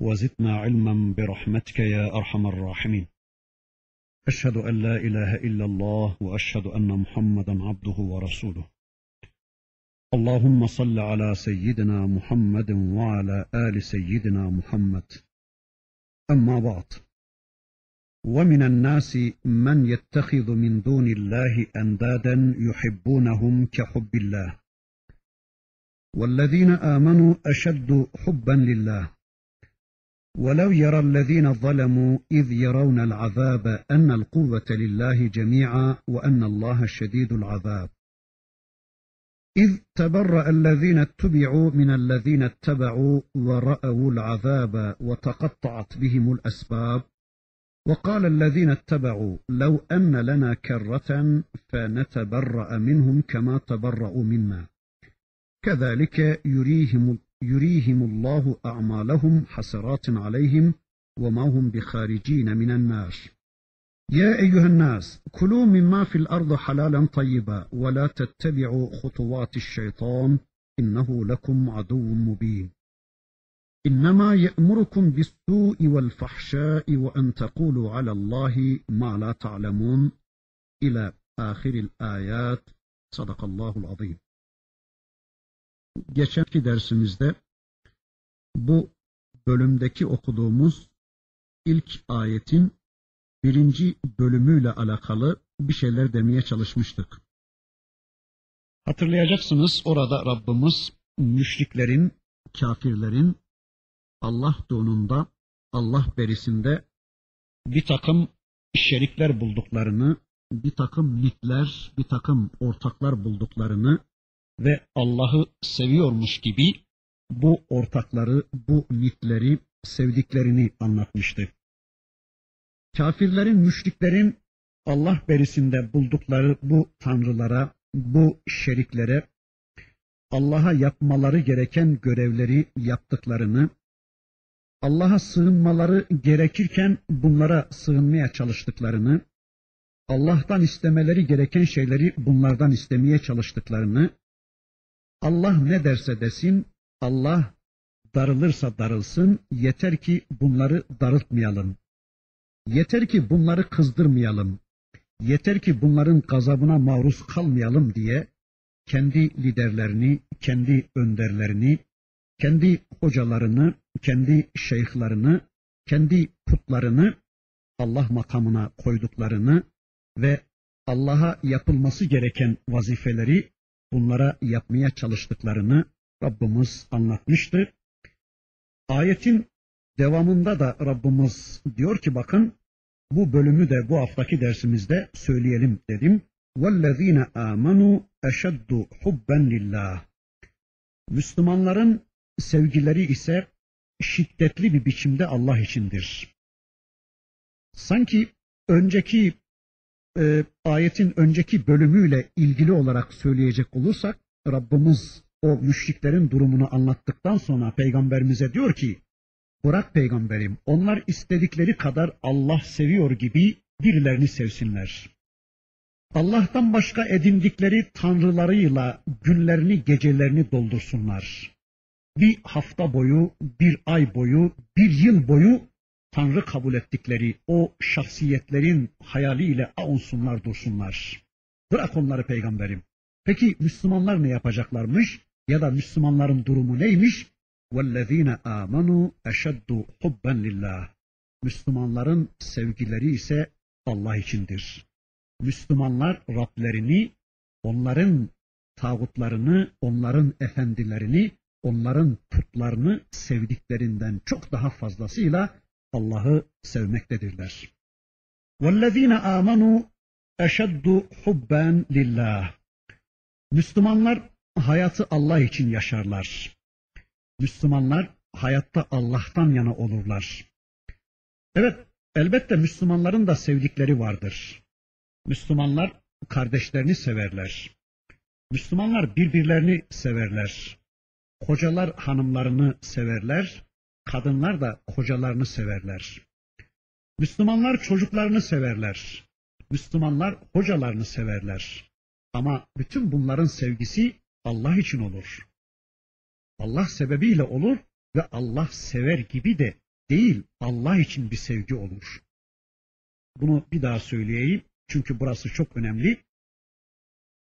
وزدنا علما برحمتك يا أرحم الراحمين. أشهد أن لا إله إلا الله وأشهد أن محمدا عبده ورسوله. اللهم صل على سيدنا محمد وعلى آل سيدنا محمد. أما بعد. ومن الناس من يتخذ من دون الله اندادا يحبونهم كحب الله. والذين آمنوا أشد حبا لله. ولو يرى الذين ظلموا إذ يرون العذاب أن القوة لله جميعا وأن الله شديد العذاب. إذ تبرأ الذين اتبعوا من الذين اتبعوا ورأوا العذاب وتقطعت بهم الأسباب. وقال الذين اتبعوا لو أن لنا كرة فنتبرأ منهم كما تبرأوا منا. كذلك يريهم يريهم الله أعمالهم حسرات عليهم وما هم بخارجين من النار. يا أيها الناس كلوا مما في الأرض حلالا طيبا ولا تتبعوا خطوات الشيطان إنه لكم عدو مبين. إنما يأمركم بالسوء والفحشاء وأن تقولوا على الله ما لا تعلمون. إلى آخر الآيات. صدق الله العظيم. Geçenki dersimizde bu bölümdeki okuduğumuz ilk ayetin birinci bölümüyle alakalı bir şeyler demeye çalışmıştık. Hatırlayacaksınız orada Rabbimiz müşriklerin, kafirlerin Allah donunda, Allah berisinde bir takım şerikler bulduklarını, bir takım mitler, bir takım ortaklar bulduklarını ve Allah'ı seviyormuş gibi bu ortakları, bu mitleri sevdiklerini anlatmıştı. Kafirlerin, müşriklerin Allah berisinde buldukları bu tanrılara, bu şeriklere Allah'a yapmaları gereken görevleri yaptıklarını, Allah'a sığınmaları gerekirken bunlara sığınmaya çalıştıklarını, Allah'tan istemeleri gereken şeyleri bunlardan istemeye çalıştıklarını, Allah ne derse desin, Allah darılırsa darılsın, yeter ki bunları darıltmayalım. Yeter ki bunları kızdırmayalım. Yeter ki bunların gazabına maruz kalmayalım diye kendi liderlerini, kendi önderlerini, kendi hocalarını, kendi şeyhlerini, kendi putlarını Allah makamına koyduklarını ve Allah'a yapılması gereken vazifeleri bunlara yapmaya çalıştıklarını Rabbimiz anlatmıştı. Ayetin devamında da Rabbimiz diyor ki bakın bu bölümü de bu haftaki dersimizde söyleyelim dedim. وَالَّذ۪ينَ آمَنُوا اَشَدُّ حُبًّا لِلّٰهِ Müslümanların sevgileri ise şiddetli bir biçimde Allah içindir. Sanki önceki e, ayetin önceki bölümüyle ilgili olarak söyleyecek olursak Rabbimiz o müşriklerin durumunu anlattıktan sonra peygamberimize diyor ki bırak peygamberim onlar istedikleri kadar Allah seviyor gibi birilerini sevsinler. Allah'tan başka edindikleri tanrılarıyla günlerini gecelerini doldursunlar. Bir hafta boyu, bir ay boyu, bir yıl boyu Tanrı kabul ettikleri o şahsiyetlerin hayaliyle avunsunlar dursunlar. Bırak onları peygamberim. Peki Müslümanlar ne yapacaklarmış? Ya da Müslümanların durumu neymiş? وَالَّذ۪ينَ آمَنُوا اَشَدُّ حُبًّا لِلّٰهِ Müslümanların sevgileri ise Allah içindir. Müslümanlar Rablerini, onların tağutlarını, onların efendilerini, onların putlarını sevdiklerinden çok daha fazlasıyla Allah'ı sevmektedirler. وَالَّذ۪ينَ آمَنُوا اَشَدُّ حُبًّا لِلّٰهِ Müslümanlar hayatı Allah için yaşarlar. Müslümanlar hayatta Allah'tan yana olurlar. Evet, elbette Müslümanların da sevdikleri vardır. Müslümanlar kardeşlerini severler. Müslümanlar birbirlerini severler. Kocalar hanımlarını severler, kadınlar da kocalarını severler. Müslümanlar çocuklarını severler. Müslümanlar hocalarını severler. Ama bütün bunların sevgisi Allah için olur. Allah sebebiyle olur ve Allah sever gibi de değil Allah için bir sevgi olur. Bunu bir daha söyleyeyim çünkü burası çok önemli.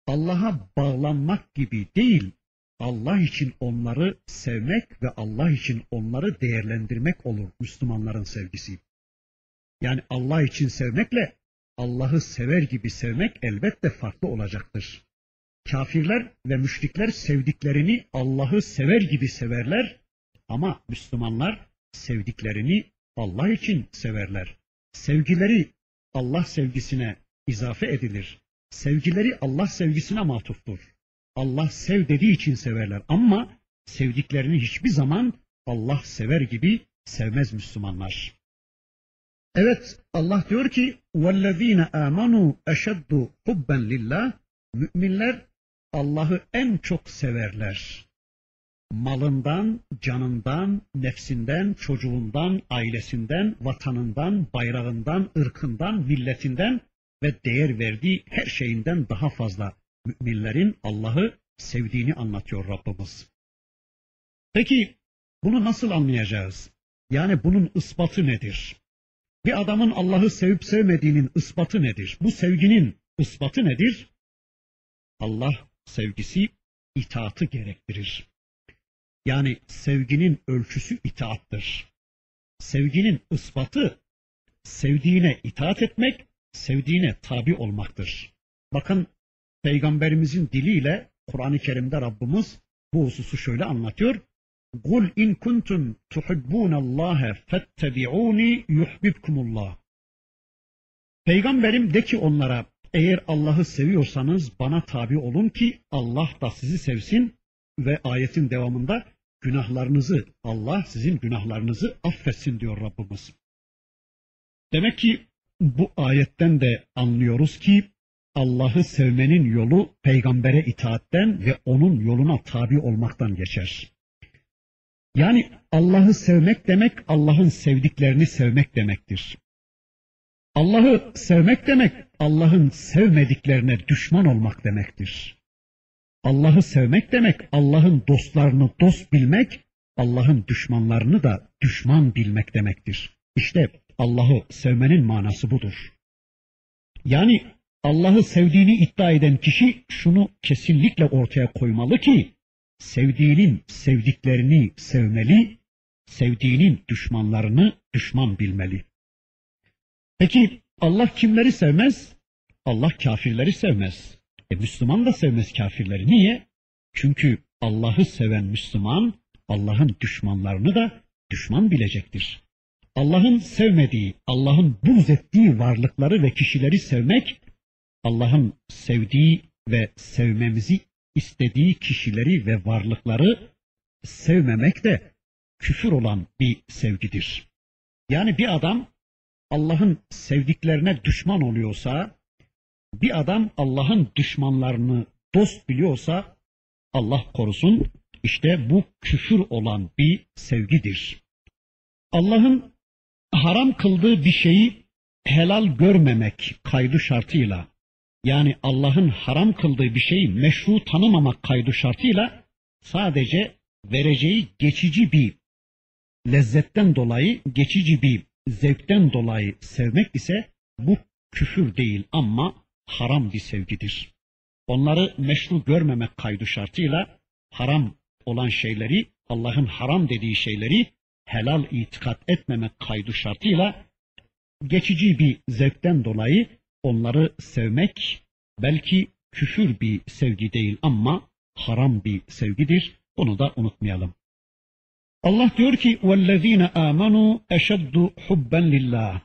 Allah'a bağlanmak gibi değil, Allah için onları sevmek ve Allah için onları değerlendirmek olur Müslümanların sevgisi. Yani Allah için sevmekle Allah'ı sever gibi sevmek elbette farklı olacaktır. Kafirler ve müşrikler sevdiklerini Allah'ı sever gibi severler ama Müslümanlar sevdiklerini Allah için severler. Sevgileri Allah sevgisine izafe edilir. Sevgileri Allah sevgisine matuftur. Allah sev dediği için severler ama sevdiklerini hiçbir zaman Allah sever gibi sevmez Müslümanlar. Evet Allah diyor ki وَالَّذ۪ينَ آمَنُوا اَشَدُّ حُبًّا لِلّٰهِ Müminler Allah'ı en çok severler. Malından, canından, nefsinden, çocuğundan, ailesinden, vatanından, bayrağından, ırkından, milletinden ve değer verdiği her şeyinden daha fazla müminlerin Allah'ı sevdiğini anlatıyor Rabbimiz. Peki bunu nasıl anlayacağız? Yani bunun ispatı nedir? Bir adamın Allah'ı sevip sevmediğinin ispatı nedir? Bu sevginin ispatı nedir? Allah sevgisi itaatı gerektirir. Yani sevginin ölçüsü itaattır. Sevginin ispatı sevdiğine itaat etmek, sevdiğine tabi olmaktır. Bakın Peygamberimizin diliyle Kur'an-ı Kerim'de Rabbimiz bu hususu şöyle anlatıyor. Kul in kuntum tuhibbunallaha fettebi'uni yuhibbukumullah. Peygamberim de ki onlara eğer Allah'ı seviyorsanız bana tabi olun ki Allah da sizi sevsin ve ayetin devamında günahlarınızı Allah sizin günahlarınızı affetsin diyor Rabbimiz. Demek ki bu ayetten de anlıyoruz ki Allah'ı sevmenin yolu peygambere itaatten ve onun yoluna tabi olmaktan geçer. Yani Allah'ı sevmek demek Allah'ın sevdiklerini sevmek demektir. Allah'ı sevmek demek Allah'ın sevmediklerine düşman olmak demektir. Allah'ı sevmek demek Allah'ın dostlarını dost bilmek, Allah'ın düşmanlarını da düşman bilmek demektir. İşte Allah'ı sevmenin manası budur. Yani Allah'ı sevdiğini iddia eden kişi şunu kesinlikle ortaya koymalı ki sevdiğinin sevdiklerini sevmeli, sevdiğinin düşmanlarını düşman bilmeli. Peki Allah kimleri sevmez? Allah kafirleri sevmez. E Müslüman da sevmez kafirleri. Niye? Çünkü Allah'ı seven Müslüman Allah'ın düşmanlarını da düşman bilecektir. Allah'ın sevmediği, Allah'ın buz ettiği varlıkları ve kişileri sevmek, Allah'ın sevdiği ve sevmemizi istediği kişileri ve varlıkları sevmemek de küfür olan bir sevgidir. Yani bir adam Allah'ın sevdiklerine düşman oluyorsa, bir adam Allah'ın düşmanlarını dost biliyorsa, Allah korusun, işte bu küfür olan bir sevgidir. Allah'ın haram kıldığı bir şeyi helal görmemek kaydı şartıyla, yani Allah'ın haram kıldığı bir şeyi meşru tanımamak kaydı şartıyla, sadece vereceği geçici bir lezzetten dolayı, geçici bir zevkten dolayı sevmek ise bu küfür değil ama haram bir sevgidir. Onları meşru görmemek kaydı şartıyla haram olan şeyleri, Allah'ın haram dediği şeyleri helal itikat etmemek kaydı şartıyla geçici bir zevkten dolayı onları sevmek belki küfür bir sevgi değil ama haram bir sevgidir. Bunu da unutmayalım. Allah diyor ki وَالَّذ۪ينَ آمَنُوا اَشَدُّ حُبًّا لِلّٰهِ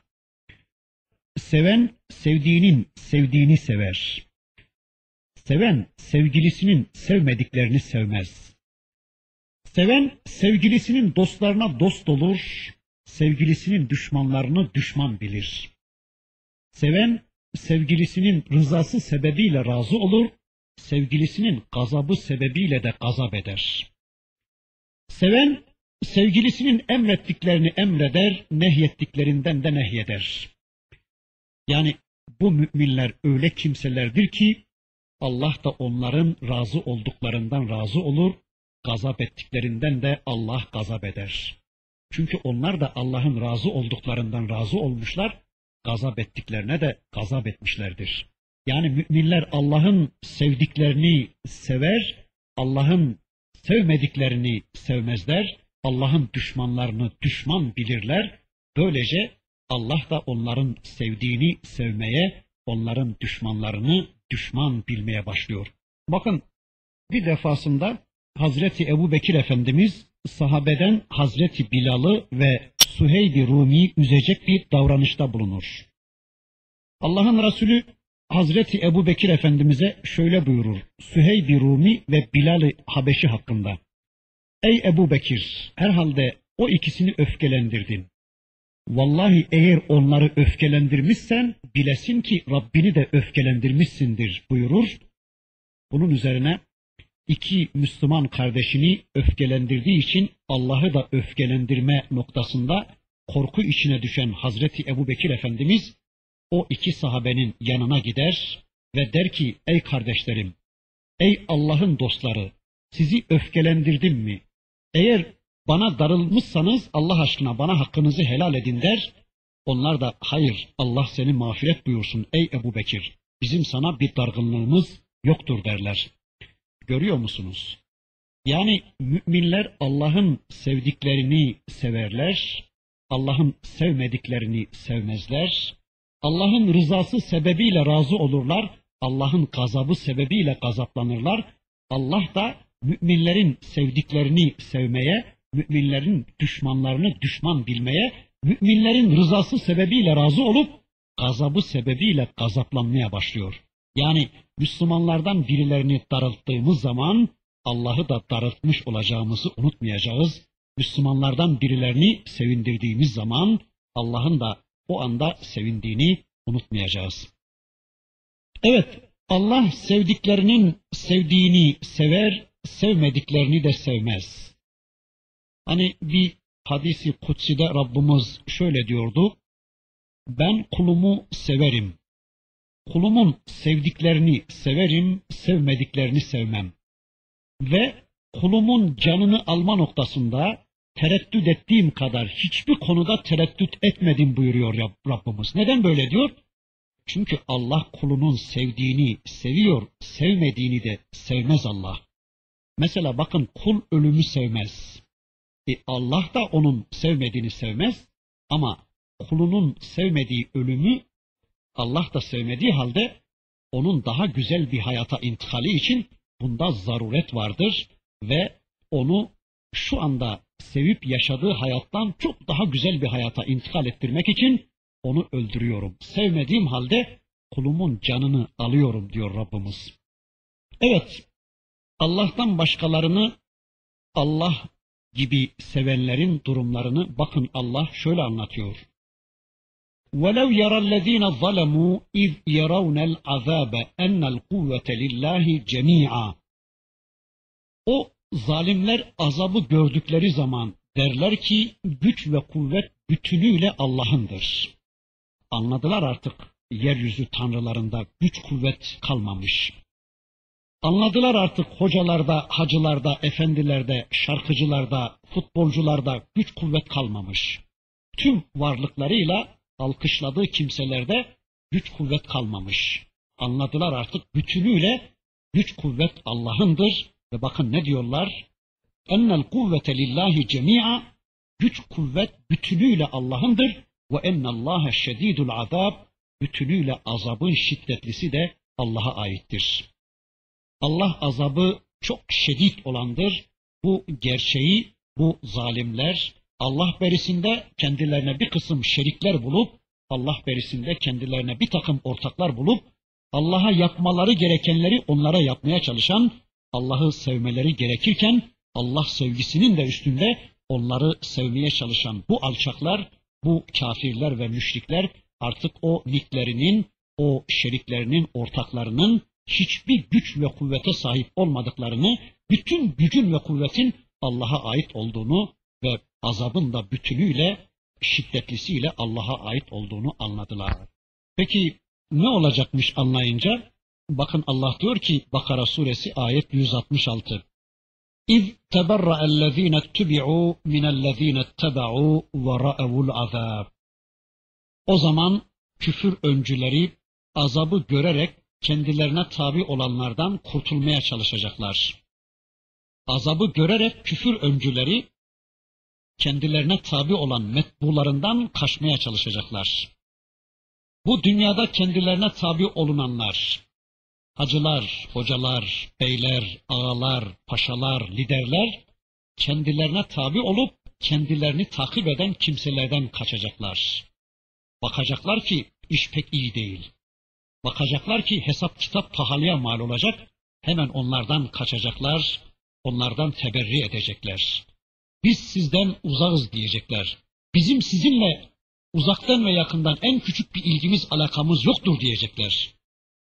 Seven sevdiğinin sevdiğini sever. Seven sevgilisinin sevmediklerini sevmez. Seven sevgilisinin dostlarına dost olur. sevgilisinin düşmanlarını düşman bilir. Seven sevgilisinin rızası sebebiyle razı olur, sevgilisinin gazabı sebebiyle de gazap eder. Seven sevgilisinin emrettiklerini emreder, nehyettiklerinden de nehyeder. Yani bu müminler öyle kimselerdir ki Allah da onların razı olduklarından razı olur, gazap ettiklerinden de Allah gazap eder. Çünkü onlar da Allah'ın razı olduklarından razı olmuşlar, gazap ettiklerine de gazap etmişlerdir. Yani müminler Allah'ın sevdiklerini sever, Allah'ın sevmediklerini sevmezler, Allah'ın düşmanlarını düşman bilirler. Böylece Allah da onların sevdiğini sevmeye, onların düşmanlarını düşman bilmeye başlıyor. Bakın bir defasında Hazreti Ebu Bekir Efendimiz sahabeden Hazreti Bilal'ı ve Süheyb-i Rumi'yi üzecek bir davranışta bulunur. Allah'ın Resulü Hazreti Ebu Bekir Efendimiz'e şöyle buyurur. Süheyb-i Rumi ve Bilal-i Habeşi hakkında. Ey Ebu Bekir, herhalde o ikisini öfkelendirdin. Vallahi eğer onları öfkelendirmişsen bilesin ki Rabbini de öfkelendirmişsindir buyurur. Bunun üzerine iki Müslüman kardeşini öfkelendirdiği için Allah'ı da öfkelendirme noktasında korku içine düşen Hazreti Ebu Bekir Efendimiz o iki sahabenin yanına gider ve der ki ey kardeşlerim, ey Allah'ın dostları sizi öfkelendirdim mi? Eğer bana darılmışsanız Allah aşkına bana hakkınızı helal edin der. Onlar da hayır Allah seni mağfiret buyursun ey Ebu Bekir. Bizim sana bir dargınlığımız yoktur derler. Görüyor musunuz? Yani müminler Allah'ın sevdiklerini severler, Allah'ın sevmediklerini sevmezler. Allah'ın rızası sebebiyle razı olurlar, Allah'ın gazabı sebebiyle gazaplanırlar. Allah da müminlerin sevdiklerini sevmeye, müminlerin düşmanlarını düşman bilmeye, müminlerin rızası sebebiyle razı olup gazabı sebebiyle gazaplanmaya başlıyor. Yani Müslümanlardan birilerini darılttığımız zaman Allah'ı da darıltmış olacağımızı unutmayacağız. Müslümanlardan birilerini sevindirdiğimiz zaman Allah'ın da o anda sevindiğini unutmayacağız. Evet, Allah sevdiklerinin sevdiğini sever, sevmediklerini de sevmez. Hani bir hadisi kutside Rabbimiz şöyle diyordu. Ben kulumu severim. Kulumun sevdiklerini severim, sevmediklerini sevmem. Ve kulumun canını alma noktasında tereddüt ettiğim kadar hiçbir konuda tereddüt etmedim buyuruyor Rabbimiz. Neden böyle diyor? Çünkü Allah kulunun sevdiğini seviyor, sevmediğini de sevmez Allah. Mesela bakın kul ölümü sevmez. E Allah da onun sevmediğini sevmez ama kulunun sevmediği ölümü Allah da sevmediği halde onun daha güzel bir hayata intikali için bunda zaruret vardır ve onu şu anda sevip yaşadığı hayattan çok daha güzel bir hayata intikal ettirmek için onu öldürüyorum. Sevmediğim halde kulumun canını alıyorum diyor Rabbimiz. Evet, Allah'tan başkalarını Allah gibi sevenlerin durumlarını bakın Allah şöyle anlatıyor. وَلَوْ يَرَى الَّذ۪ينَ ظَلَمُوا اِذْ يَرَوْنَ الْعَذَابَ اَنَّ الْقُوَّةَ لِلّٰهِ جَمِيعًا O zalimler azabı gördükleri zaman derler ki güç ve kuvvet bütünüyle Allah'ındır. Anladılar artık yeryüzü tanrılarında güç kuvvet kalmamış. Anladılar artık hocalarda, hacılarda, efendilerde, şarkıcılarda, futbolcularda güç kuvvet kalmamış. Tüm varlıklarıyla alkışladığı kimselerde güç kuvvet kalmamış. Anladılar artık bütünüyle güç kuvvet Allah'ındır ve bakın ne diyorlar? Ennel kuvvete lillahi cemi'a güç kuvvet bütünüyle Allah'ındır ve ennallâhe şedîdul azab bütünüyle azabın şiddetlisi de Allah'a aittir. Allah azabı çok şiddet olandır. Bu gerçeği bu zalimler Allah berisinde kendilerine bir kısım şerikler bulup Allah berisinde kendilerine bir takım ortaklar bulup Allah'a yapmaları gerekenleri onlara yapmaya çalışan Allah'ı sevmeleri gerekirken Allah sevgisinin de üstünde onları sevmeye çalışan bu alçaklar, bu kafirler ve müşrikler artık o niklerinin, o şeriklerinin, ortaklarının hiçbir güç ve kuvvete sahip olmadıklarını, bütün gücün ve kuvvetin Allah'a ait olduğunu ve azabın da bütünüyle, şiddetlisiyle Allah'a ait olduğunu anladılar. Peki ne olacakmış anlayınca? Bakın Allah diyor ki Bakara suresi ayet 166. İz teberra'ellezine ttubi'u minellezine ttebe'u ve ra'evul azab. O zaman küfür öncüleri azabı görerek kendilerine tabi olanlardan kurtulmaya çalışacaklar. Azabı görerek küfür öncüleri kendilerine tabi olan metbularından kaçmaya çalışacaklar. Bu dünyada kendilerine tabi olunanlar, hacılar, hocalar, beyler, ağalar, paşalar, liderler kendilerine tabi olup kendilerini takip eden kimselerden kaçacaklar. Bakacaklar ki iş pek iyi değil. Bakacaklar ki hesap kitap pahalıya mal olacak. Hemen onlardan kaçacaklar, onlardan teberri edecekler. Biz sizden uzağız diyecekler. Bizim sizinle uzaktan ve yakından en küçük bir ilgimiz alakamız yoktur diyecekler.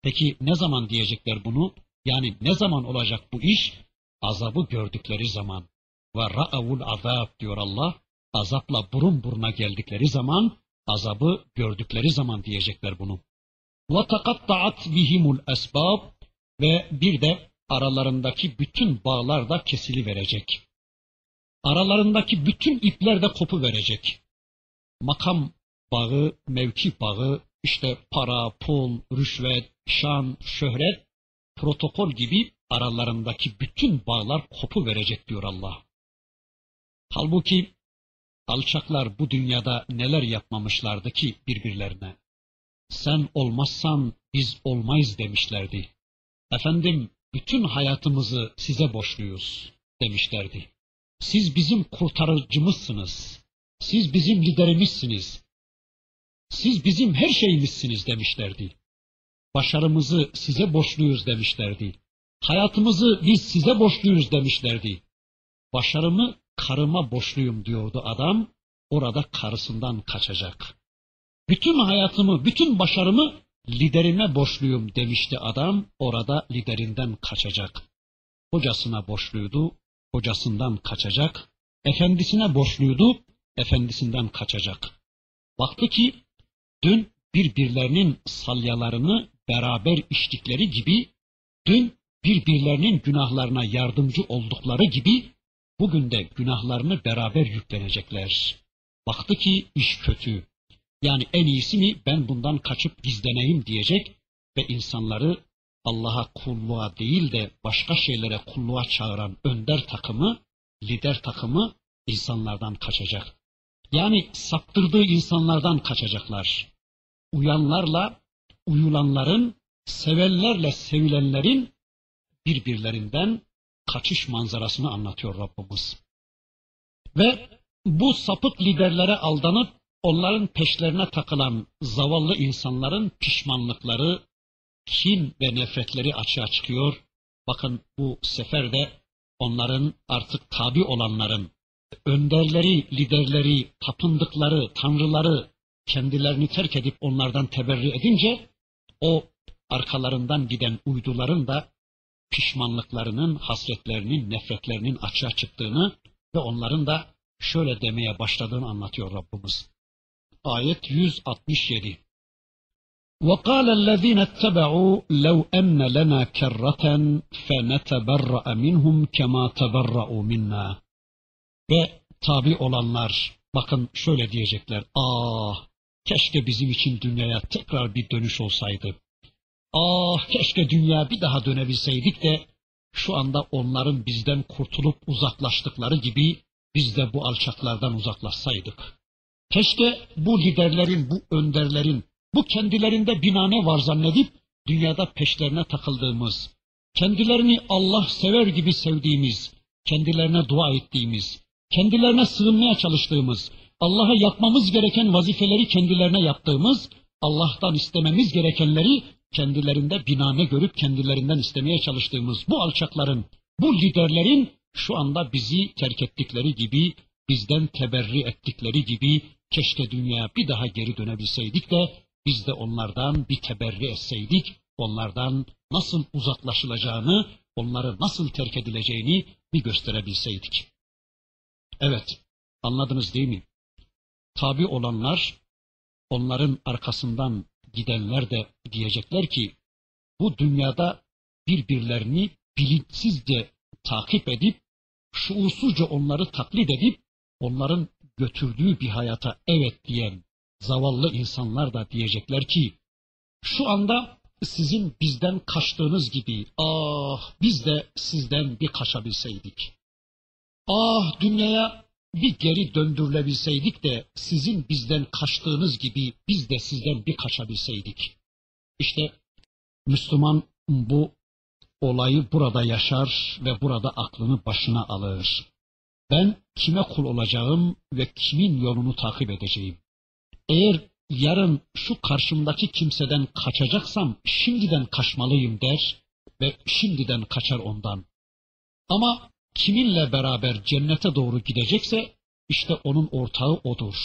Peki ne zaman diyecekler bunu? Yani ne zaman olacak bu iş? Azabı gördükleri zaman. Ve ra'avul azab diyor Allah. Azapla burun buruna geldikleri zaman, azabı gördükleri zaman diyecekler bunu. Ve takatta'at bihimul esbab ve bir de aralarındaki bütün bağlar da kesili verecek. Aralarındaki bütün ipler de kopu verecek. Makam bağı, mevki bağı, işte para, pul, rüşvet, şan, şöhret, protokol gibi aralarındaki bütün bağlar kopu verecek diyor Allah. Halbuki alçaklar bu dünyada neler yapmamışlardı ki birbirlerine. Sen olmazsan biz olmayız demişlerdi. Efendim bütün hayatımızı size borçluyuz demişlerdi. Siz bizim kurtarıcımızsınız. Siz bizim liderimizsiniz. Siz bizim her şeyimizsiniz demişlerdi. Başarımızı size borçluyuz demişlerdi. Hayatımızı biz size borçluyuz demişlerdi. Başarımı karıma borçluyum diyordu adam. Orada karısından kaçacak. Bütün hayatımı, bütün başarımı liderime borçluyum demişti adam. Orada liderinden kaçacak. Hocasına borçluydu, hocasından kaçacak. Efendisine borçluydu, efendisinden kaçacak. Baktı ki dün birbirlerinin salyalarını beraber içtikleri gibi, dün birbirlerinin günahlarına yardımcı oldukları gibi, bugün de günahlarını beraber yüklenecekler. Baktı ki iş kötü. Yani en iyisi mi ben bundan kaçıp gizleneyim diyecek ve insanları Allah'a kulluğa değil de başka şeylere kulluğa çağıran önder takımı, lider takımı insanlardan kaçacak. Yani saptırdığı insanlardan kaçacaklar. Uyanlarla uyulanların, sevenlerle sevilenlerin birbirlerinden kaçış manzarasını anlatıyor Rabbimiz. Ve bu sapık liderlere aldanıp onların peşlerine takılan zavallı insanların pişmanlıkları, kin ve nefretleri açığa çıkıyor. Bakın bu seferde onların artık tabi olanların, önderleri, liderleri, tapındıkları, tanrıları kendilerini terk edip onlardan teberri edince o arkalarından giden uyduların da pişmanlıklarının, hasretlerinin, nefretlerinin açığa çıktığını ve onların da şöyle demeye başladığını anlatıyor Rabbimiz. Ayet 167 وقال الذين اتبعوا لو أن لنا كرة فنتبرأ منهم كما تبرأوا منا ve tabi olanlar bakın şöyle diyecekler. Ah keşke bizim için dünyaya tekrar bir dönüş olsaydı. Ah keşke dünya bir daha dönebilseydik de şu anda onların bizden kurtulup uzaklaştıkları gibi biz de bu alçaklardan uzaklaşsaydık. Keşke bu liderlerin, bu önderlerin, bu kendilerinde binane var zannedip dünyada peşlerine takıldığımız, kendilerini Allah sever gibi sevdiğimiz, kendilerine dua ettiğimiz, kendilerine sığınmaya çalıştığımız, Allah'a yapmamız gereken vazifeleri kendilerine yaptığımız, Allah'tan istememiz gerekenleri kendilerinde binane görüp kendilerinden istemeye çalıştığımız bu alçakların, bu liderlerin şu anda bizi terk ettikleri gibi bizden teberri ettikleri gibi keşke dünyaya bir daha geri dönebilseydik de biz de onlardan bir teberri etseydik, onlardan nasıl uzaklaşılacağını, onları nasıl terk edileceğini bir gösterebilseydik. Evet, anladınız değil mi? Tabi olanlar, onların arkasından gidenler de diyecekler ki, bu dünyada birbirlerini bilinçsizce takip edip, şuursuzca onları taklit edip, onların götürdüğü bir hayata evet diyen zavallı insanlar da diyecekler ki, şu anda sizin bizden kaçtığınız gibi, ah biz de sizden bir kaçabilseydik. Ah dünyaya bir geri döndürülebilseydik de sizin bizden kaçtığınız gibi biz de sizden bir kaçabilseydik. İşte Müslüman bu olayı burada yaşar ve burada aklını başına alır. Ben kime kul olacağım ve kimin yolunu takip edeceğim? Eğer yarın şu karşımdaki kimseden kaçacaksam şimdiden kaçmalıyım der ve şimdiden kaçar ondan. Ama kiminle beraber cennete doğru gidecekse işte onun ortağı odur.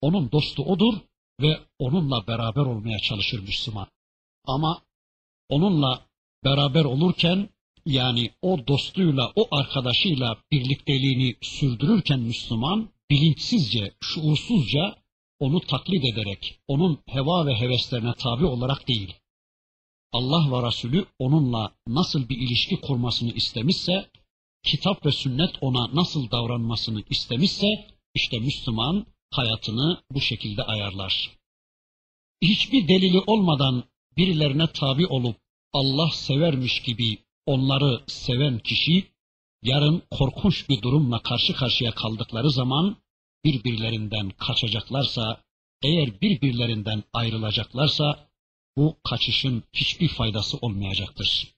Onun dostu odur ve onunla beraber olmaya çalışır Müslüman. Ama onunla beraber olurken yani o dostuyla, o arkadaşıyla birlikteliğini sürdürürken Müslüman bilinçsizce, şuursuzca onu taklit ederek, onun heva ve heveslerine tabi olarak değil. Allah ve Resulü onunla nasıl bir ilişki kurmasını istemişse, kitap ve sünnet ona nasıl davranmasını istemişse, işte Müslüman hayatını bu şekilde ayarlar. Hiçbir delili olmadan birilerine tabi olup Allah severmiş gibi onları seven kişi yarın korkunç bir durumla karşı karşıya kaldıkları zaman birbirlerinden kaçacaklarsa, eğer birbirlerinden ayrılacaklarsa bu kaçışın hiçbir faydası olmayacaktır.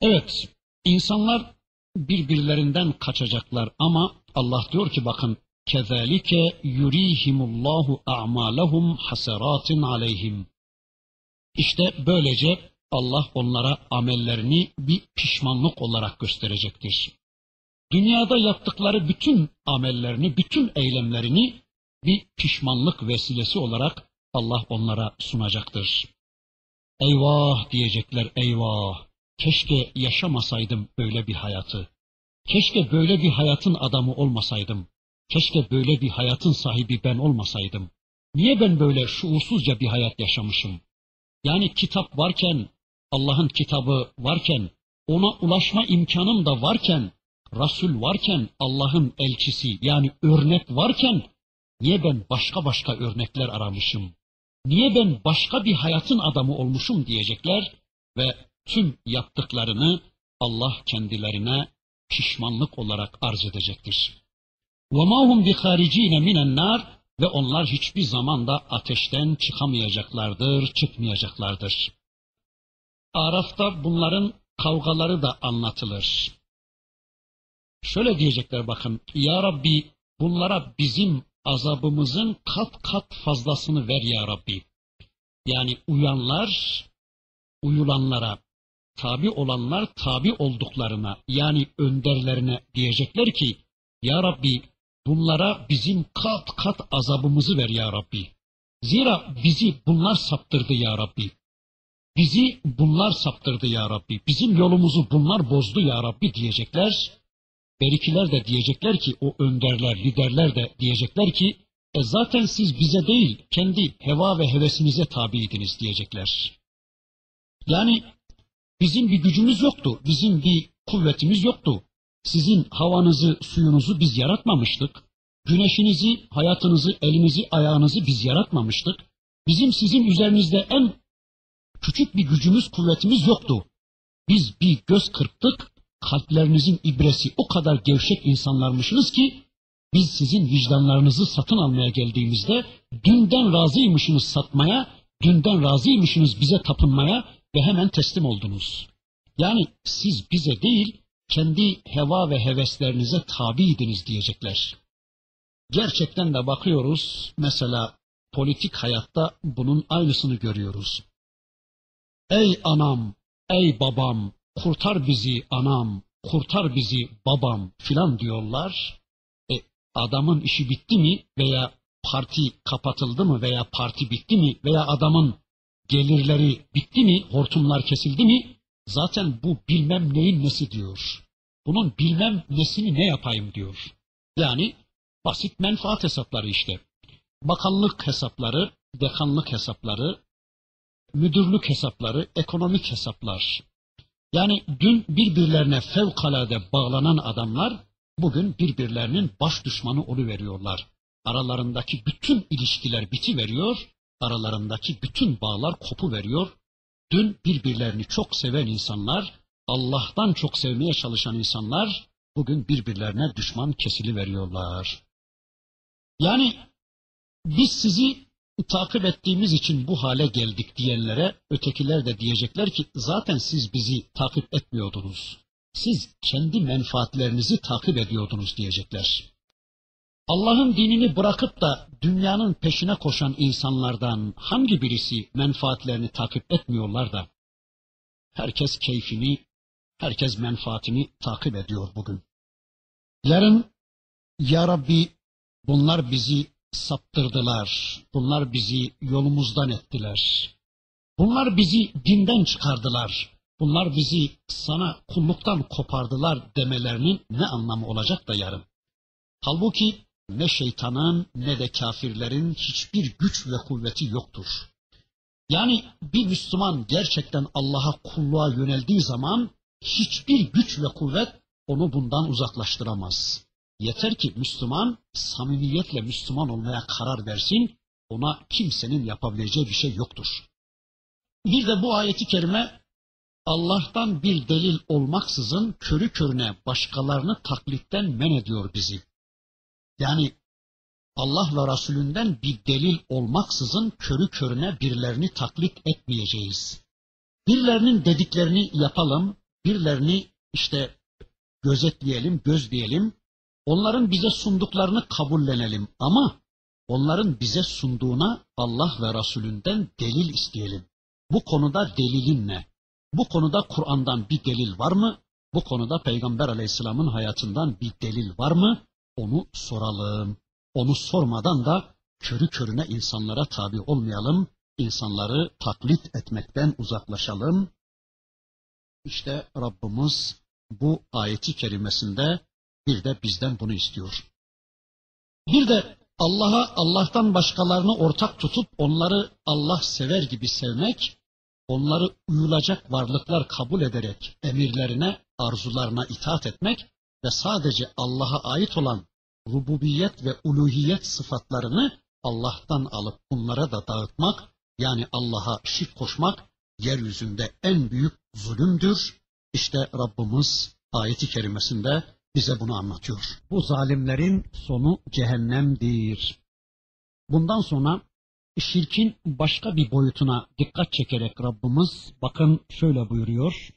Evet, insanlar birbirlerinden kaçacaklar ama Allah diyor ki bakın kezalike yurihimullahu a'malahum hasaratin aleyhim. İşte böylece Allah onlara amellerini bir pişmanlık olarak gösterecektir. Dünyada yaptıkları bütün amellerini, bütün eylemlerini bir pişmanlık vesilesi olarak Allah onlara sunacaktır. Eyvah diyecekler eyvah. Keşke yaşamasaydım böyle bir hayatı. Keşke böyle bir hayatın adamı olmasaydım. Keşke böyle bir hayatın sahibi ben olmasaydım. Niye ben böyle şuursuzca bir hayat yaşamışım? Yani kitap varken, Allah'ın kitabı varken, ona ulaşma imkanım da varken, Resul varken, Allah'ın elçisi yani örnek varken, niye ben başka başka örnekler aramışım? Niye ben başka bir hayatın adamı olmuşum diyecekler ve tüm yaptıklarını Allah kendilerine pişmanlık olarak arz edecektir. وَمَا هُمْ بِخَارِج۪ينَ مِنَ النَّارِ Ve onlar hiçbir zaman da ateşten çıkamayacaklardır, çıkmayacaklardır. Araf'ta bunların kavgaları da anlatılır. Şöyle diyecekler bakın, Ya Rabbi bunlara bizim azabımızın kat kat fazlasını ver Ya Rabbi. Yani uyanlar, uyulanlara, tabi olanlar tabi olduklarına yani önderlerine diyecekler ki, Ya Rabbi bunlara bizim kat kat azabımızı ver Ya Rabbi. Zira bizi bunlar saptırdı Ya Rabbi. Bizi bunlar saptırdı ya Rabbi. Bizim yolumuzu bunlar bozdu ya Rabbi diyecekler. Berikiler de diyecekler ki o önderler, liderler de diyecekler ki e zaten siz bize değil kendi heva ve hevesinize tabiydiniz diyecekler. Yani bizim bir gücümüz yoktu, bizim bir kuvvetimiz yoktu. Sizin havanızı, suyunuzu biz yaratmamıştık. Güneşinizi, hayatınızı, elinizi, ayağınızı biz yaratmamıştık. Bizim sizin üzerinizde en küçük bir gücümüz, kuvvetimiz yoktu. Biz bir göz kırptık, kalplerinizin ibresi o kadar gevşek insanlarmışsınız ki, biz sizin vicdanlarınızı satın almaya geldiğimizde, dünden razıymışsınız satmaya, dünden razıymışsınız bize tapınmaya ve hemen teslim oldunuz. Yani siz bize değil, kendi heva ve heveslerinize tabiydiniz diyecekler. Gerçekten de bakıyoruz, mesela politik hayatta bunun aynısını görüyoruz. Ey anam, ey babam, kurtar bizi anam, kurtar bizi babam filan diyorlar. E, adamın işi bitti mi veya parti kapatıldı mı veya parti bitti mi veya adamın gelirleri bitti mi, hortumlar kesildi mi zaten bu bilmem neyin nesi diyor. Bunun bilmem nesini ne yapayım diyor. Yani basit menfaat hesapları işte. Bakanlık hesapları, dekanlık hesapları, müdürlük hesapları, ekonomik hesaplar. Yani dün birbirlerine fevkalade bağlanan adamlar bugün birbirlerinin baş düşmanı oluveriyorlar. Aralarındaki bütün ilişkiler biti veriyor, aralarındaki bütün bağlar kopu veriyor. Dün birbirlerini çok seven insanlar, Allah'tan çok sevmeye çalışan insanlar bugün birbirlerine düşman kesili veriyorlar. Yani biz sizi takip ettiğimiz için bu hale geldik diyenlere ötekiler de diyecekler ki zaten siz bizi takip etmiyordunuz. Siz kendi menfaatlerinizi takip ediyordunuz diyecekler. Allah'ın dinini bırakıp da dünyanın peşine koşan insanlardan hangi birisi menfaatlerini takip etmiyorlar da herkes keyfini, herkes menfaatini takip ediyor bugün. Yarın ya Rabbi bunlar bizi saptırdılar. Bunlar bizi yolumuzdan ettiler. Bunlar bizi dinden çıkardılar. Bunlar bizi sana kulluktan kopardılar demelerinin ne anlamı olacak da yarın? Halbuki ne şeytanın ne de kafirlerin hiçbir güç ve kuvveti yoktur. Yani bir Müslüman gerçekten Allah'a kulluğa yöneldiği zaman hiçbir güç ve kuvvet onu bundan uzaklaştıramaz. Yeter ki Müslüman samimiyetle Müslüman olmaya karar versin, ona kimsenin yapabileceği bir şey yoktur. Bir de bu ayeti kerime Allah'tan bir delil olmaksızın körü körüne başkalarını taklitten men ediyor bizi. Yani Allah ve Resulünden bir delil olmaksızın körü körüne birilerini taklit etmeyeceğiz. Birilerinin dediklerini yapalım, birilerini işte gözetleyelim, gözleyelim, onların bize sunduklarını kabullenelim ama onların bize sunduğuna Allah ve Resulünden delil isteyelim. Bu konuda delilin ne? Bu konuda Kur'an'dan bir delil var mı? Bu konuda Peygamber Aleyhisselam'ın hayatından bir delil var mı? Onu soralım. Onu sormadan da körü körüne insanlara tabi olmayalım. İnsanları taklit etmekten uzaklaşalım. İşte Rabbimiz bu ayeti kerimesinde bir de bizden bunu istiyor. Bir de Allah'a Allah'tan başkalarını ortak tutup onları Allah sever gibi sevmek, onları uyulacak varlıklar kabul ederek emirlerine, arzularına itaat etmek ve sadece Allah'a ait olan rububiyet ve uluhiyet sıfatlarını Allah'tan alıp bunlara da dağıtmak, yani Allah'a şirk koşmak yeryüzünde en büyük zulümdür. İşte Rabbimiz ayeti kerimesinde bize bunu anlatıyor. Bu zalimlerin sonu cehennemdir. Bundan sonra şirkin başka bir boyutuna dikkat çekerek Rabbimiz bakın şöyle buyuruyor.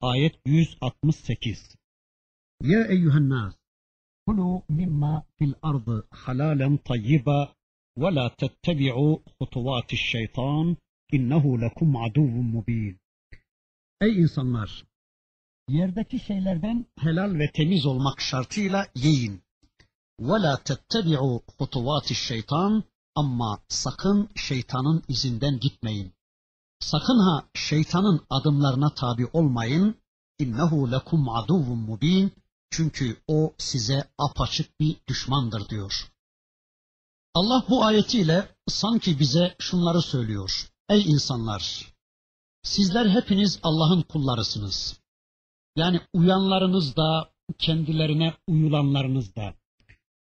Ayet 168. Ya eyyühen nas kulu mimma fil ardı halalen tayyiba ve la tettebi'u hutuvati şeytan innehu lekum aduvun mubin. Ey insanlar yerdeki şeylerden helal ve temiz olmak şartıyla yiyin. وَلَا تَتَّبِعُوا خُطُوَاتِ şeytan ama sakın şeytanın izinden gitmeyin. Sakın ha şeytanın adımlarına tabi olmayın. İnnehu lekum aduvun mubin. Çünkü o size apaçık bir düşmandır diyor. Allah bu ayetiyle sanki bize şunları söylüyor. Ey insanlar! Sizler hepiniz Allah'ın kullarısınız. Yani uyanlarınız da, kendilerine uyulanlarınız da,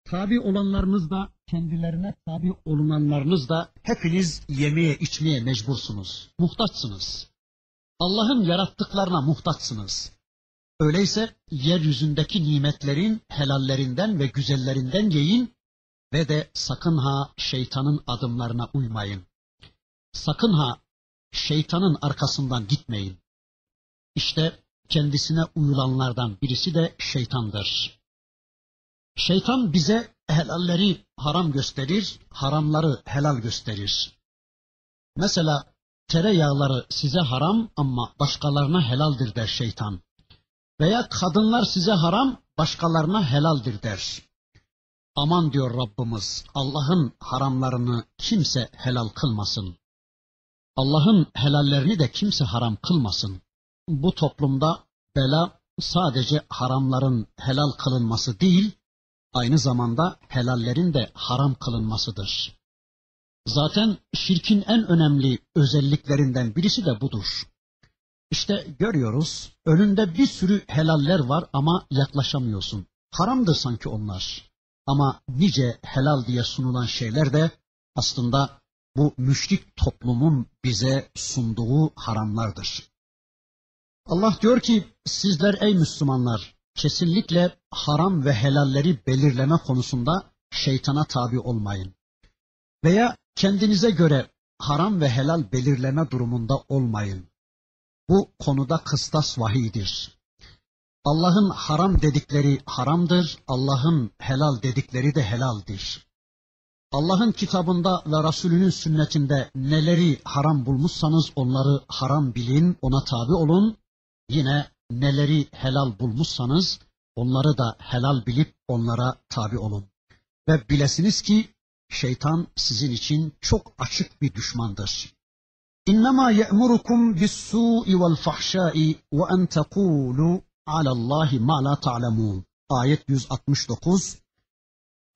tabi olanlarınız da, kendilerine tabi olunanlarınız da hepiniz yemeye içmeye mecbursunuz. Muhtaçsınız. Allah'ın yarattıklarına muhtaçsınız. Öyleyse yeryüzündeki nimetlerin helallerinden ve güzellerinden yiyin ve de sakın ha şeytanın adımlarına uymayın. Sakın ha şeytanın arkasından gitmeyin. İşte kendisine uyulanlardan birisi de şeytandır. Şeytan bize helalleri haram gösterir, haramları helal gösterir. Mesela tereyağları size haram ama başkalarına helaldir der şeytan. Veya kadınlar size haram, başkalarına helaldir der. Aman diyor Rabbimiz, Allah'ın haramlarını kimse helal kılmasın. Allah'ın helallerini de kimse haram kılmasın. Bu toplumda bela sadece haramların helal kılınması değil, aynı zamanda helallerin de haram kılınmasıdır. Zaten şirkin en önemli özelliklerinden birisi de budur. İşte görüyoruz, önünde bir sürü helaller var ama yaklaşamıyorsun. Haramdır sanki onlar. Ama nice helal diye sunulan şeyler de aslında bu müşrik toplumun bize sunduğu haramlardır. Allah diyor ki sizler ey Müslümanlar kesinlikle haram ve helalleri belirleme konusunda şeytana tabi olmayın. Veya kendinize göre haram ve helal belirleme durumunda olmayın. Bu konuda kıstas vahidir. Allah'ın haram dedikleri haramdır, Allah'ın helal dedikleri de helaldir. Allah'ın kitabında ve Resulünün sünnetinde neleri haram bulmuşsanız onları haram bilin, ona tabi olun. Yine neleri helal bulmuşsanız onları da helal bilip onlara tabi olun. Ve bilesiniz ki şeytan sizin için çok açık bir düşmandır. İnnemâ ye'murukum bis-sû'i vel-fahşâ'i ve en tekûlû alallahi ma la ta'lemun. Ayet 169.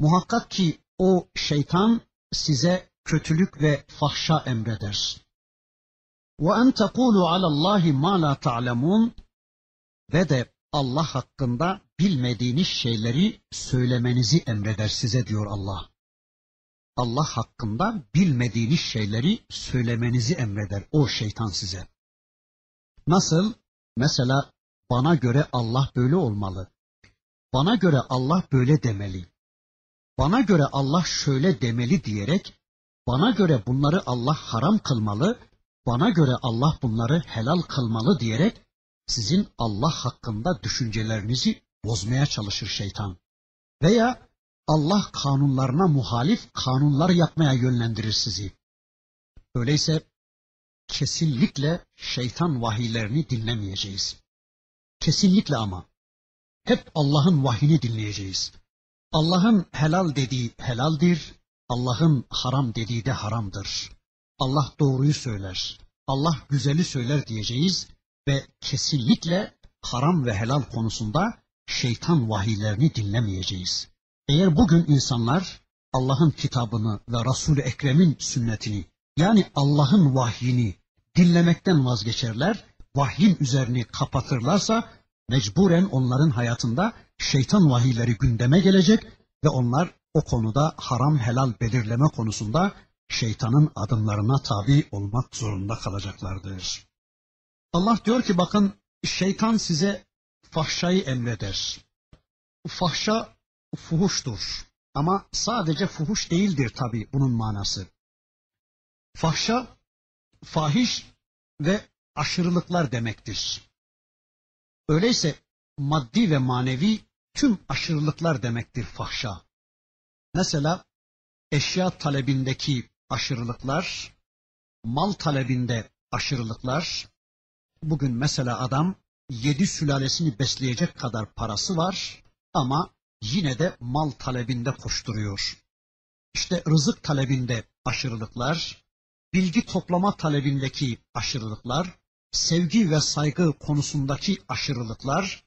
Muhakkak ki o şeytan size kötülük ve fahşa emreder. Ve en tekulu alallahi ma la ta'lemun ve de Allah hakkında bilmediğiniz şeyleri söylemenizi emreder size diyor Allah. Allah hakkında bilmediğiniz şeyleri söylemenizi emreder o şeytan size. Nasıl? Mesela bana göre Allah böyle olmalı. Bana göre Allah böyle demeli. Bana göre Allah şöyle demeli diyerek bana göre bunları Allah haram kılmalı, bana göre Allah bunları helal kılmalı diyerek sizin Allah hakkında düşüncelerinizi bozmaya çalışır şeytan. Veya Allah kanunlarına muhalif kanunlar yapmaya yönlendirir sizi. Öyleyse kesinlikle şeytan vahiylerini dinlemeyeceğiz. Kesinlikle ama. Hep Allah'ın vahyini dinleyeceğiz. Allah'ın helal dediği helaldir, Allah'ın haram dediği de haramdır. Allah doğruyu söyler, Allah güzeli söyler diyeceğiz ve kesinlikle haram ve helal konusunda şeytan vahiylerini dinlemeyeceğiz. Eğer bugün insanlar Allah'ın kitabını ve Resul-i Ekrem'in sünnetini yani Allah'ın vahyini dinlemekten vazgeçerler, vahyin üzerini kapatırlarsa mecburen onların hayatında şeytan vahiyleri gündeme gelecek ve onlar o konuda haram helal belirleme konusunda şeytanın adımlarına tabi olmak zorunda kalacaklardır. Allah diyor ki bakın şeytan size fahşayı emreder. Fahşa fuhuştur. Ama sadece fuhuş değildir tabi bunun manası. Fahşa, fahiş ve aşırılıklar demektir. Öyleyse maddi ve manevi tüm aşırılıklar demektir fahşa. Mesela eşya talebindeki aşırılıklar, mal talebinde aşırılıklar. Bugün mesela adam yedi sülalesini besleyecek kadar parası var ama yine de mal talebinde koşturuyor. İşte rızık talebinde aşırılıklar, bilgi toplama talebindeki aşırılıklar, sevgi ve saygı konusundaki aşırılıklar,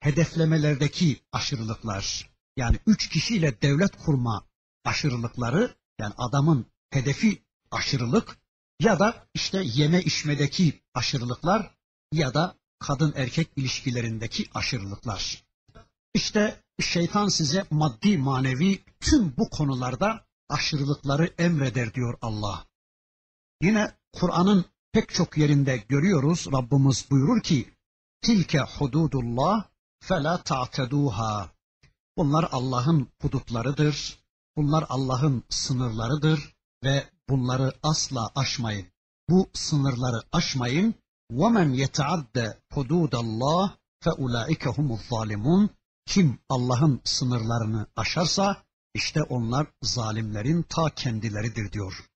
hedeflemelerdeki aşırılıklar, yani üç kişiyle devlet kurma aşırılıkları, yani adamın hedefi aşırılık ya da işte yeme içmedeki aşırılıklar ya da kadın erkek ilişkilerindeki aşırılıklar. İşte şeytan size maddi manevi tüm bu konularda aşırılıkları emreder diyor Allah. Yine Kur'an'ın pek çok yerinde görüyoruz Rabbimiz buyurur ki tilke hududullah fela ta'teduha. Bunlar Allah'ın hudutlarıdır. Bunlar Allah'ın sınırlarıdır ve bunları asla aşmayın. Bu sınırları aşmayın. وَمَنْ يَتَعَدَّ حُدُودَ اللّٰهِ فَاُولَٰئِكَ هُمُ الظَّالِمُونَ Kim Allah'ın sınırlarını aşarsa işte onlar zalimlerin ta kendileridir diyor.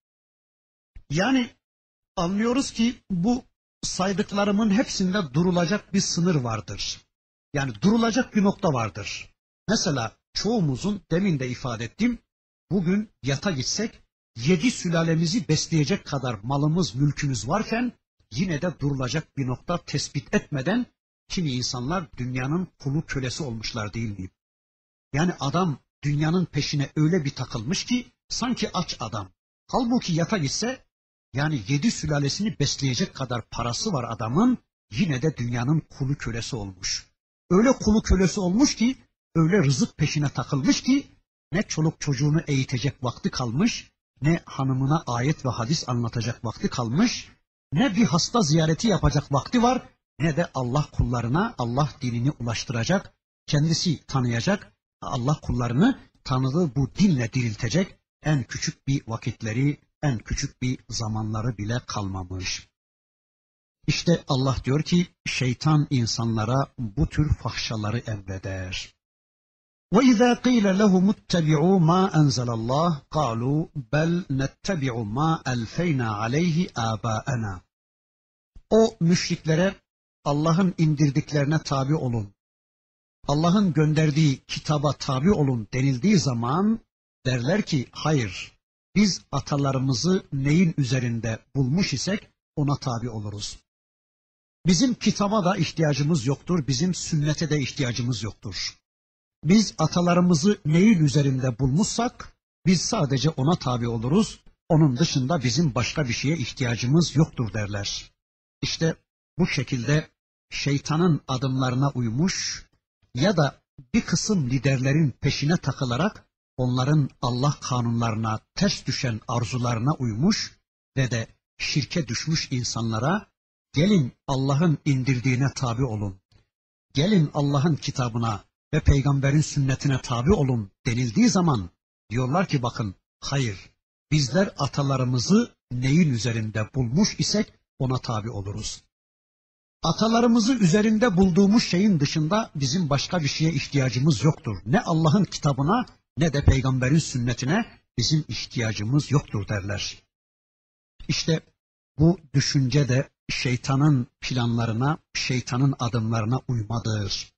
Yani anlıyoruz ki bu saydıklarımın hepsinde durulacak bir sınır vardır. Yani durulacak bir nokta vardır. Mesela çoğumuzun demin de ifade ettim bugün yata gitsek yedi sülalemizi besleyecek kadar malımız mülkümüz varken yine de durulacak bir nokta tespit etmeden kimi insanlar dünyanın kulu kölesi olmuşlar değil mi? Yani adam dünyanın peşine öyle bir takılmış ki sanki aç adam. Halbuki yata gitse yani yedi sülalesini besleyecek kadar parası var adamın yine de dünyanın kulu kölesi olmuş. Öyle kulu kölesi olmuş ki öyle rızık peşine takılmış ki ne çoluk çocuğunu eğitecek vakti kalmış, ne hanımına ayet ve hadis anlatacak vakti kalmış, ne bir hasta ziyareti yapacak vakti var, ne de Allah kullarına Allah dinini ulaştıracak, kendisi tanıyacak, Allah kullarını tanıdığı bu dinle diriltecek en küçük bir vakitleri, en küçük bir zamanları bile kalmamış. İşte Allah diyor ki şeytan insanlara bu tür fahşaları emreder. وَإِذَا قِيلَ لَهُمُ اتَّبِعُوا مَا أَنزَلَ اللّٰهِ قَالُوا بَلْ نَتَّبِعُ مَا أَلْفَيْنَا عَلَيْهِ آبَاءَنَا O müşriklere Allah'ın indirdiklerine tabi olun. Allah'ın gönderdiği kitaba tabi olun denildiği zaman derler ki hayır biz atalarımızı neyin üzerinde bulmuş isek ona tabi oluruz. Bizim kitaba da ihtiyacımız yoktur, bizim sünnete de ihtiyacımız yoktur. Biz atalarımızı neyin üzerinde bulmuşsak biz sadece ona tabi oluruz. Onun dışında bizim başka bir şeye ihtiyacımız yoktur derler. İşte bu şekilde şeytanın adımlarına uymuş ya da bir kısım liderlerin peşine takılarak onların Allah kanunlarına ters düşen arzularına uymuş ve de şirke düşmüş insanlara gelin Allah'ın indirdiğine tabi olun. Gelin Allah'ın kitabına ve peygamberin sünnetine tabi olun denildiği zaman diyorlar ki bakın hayır bizler atalarımızı neyin üzerinde bulmuş isek ona tabi oluruz. Atalarımızı üzerinde bulduğumuz şeyin dışında bizim başka bir şeye ihtiyacımız yoktur. Ne Allah'ın kitabına ne de peygamberin sünnetine bizim ihtiyacımız yoktur derler. İşte bu düşünce de şeytanın planlarına, şeytanın adımlarına uymadır.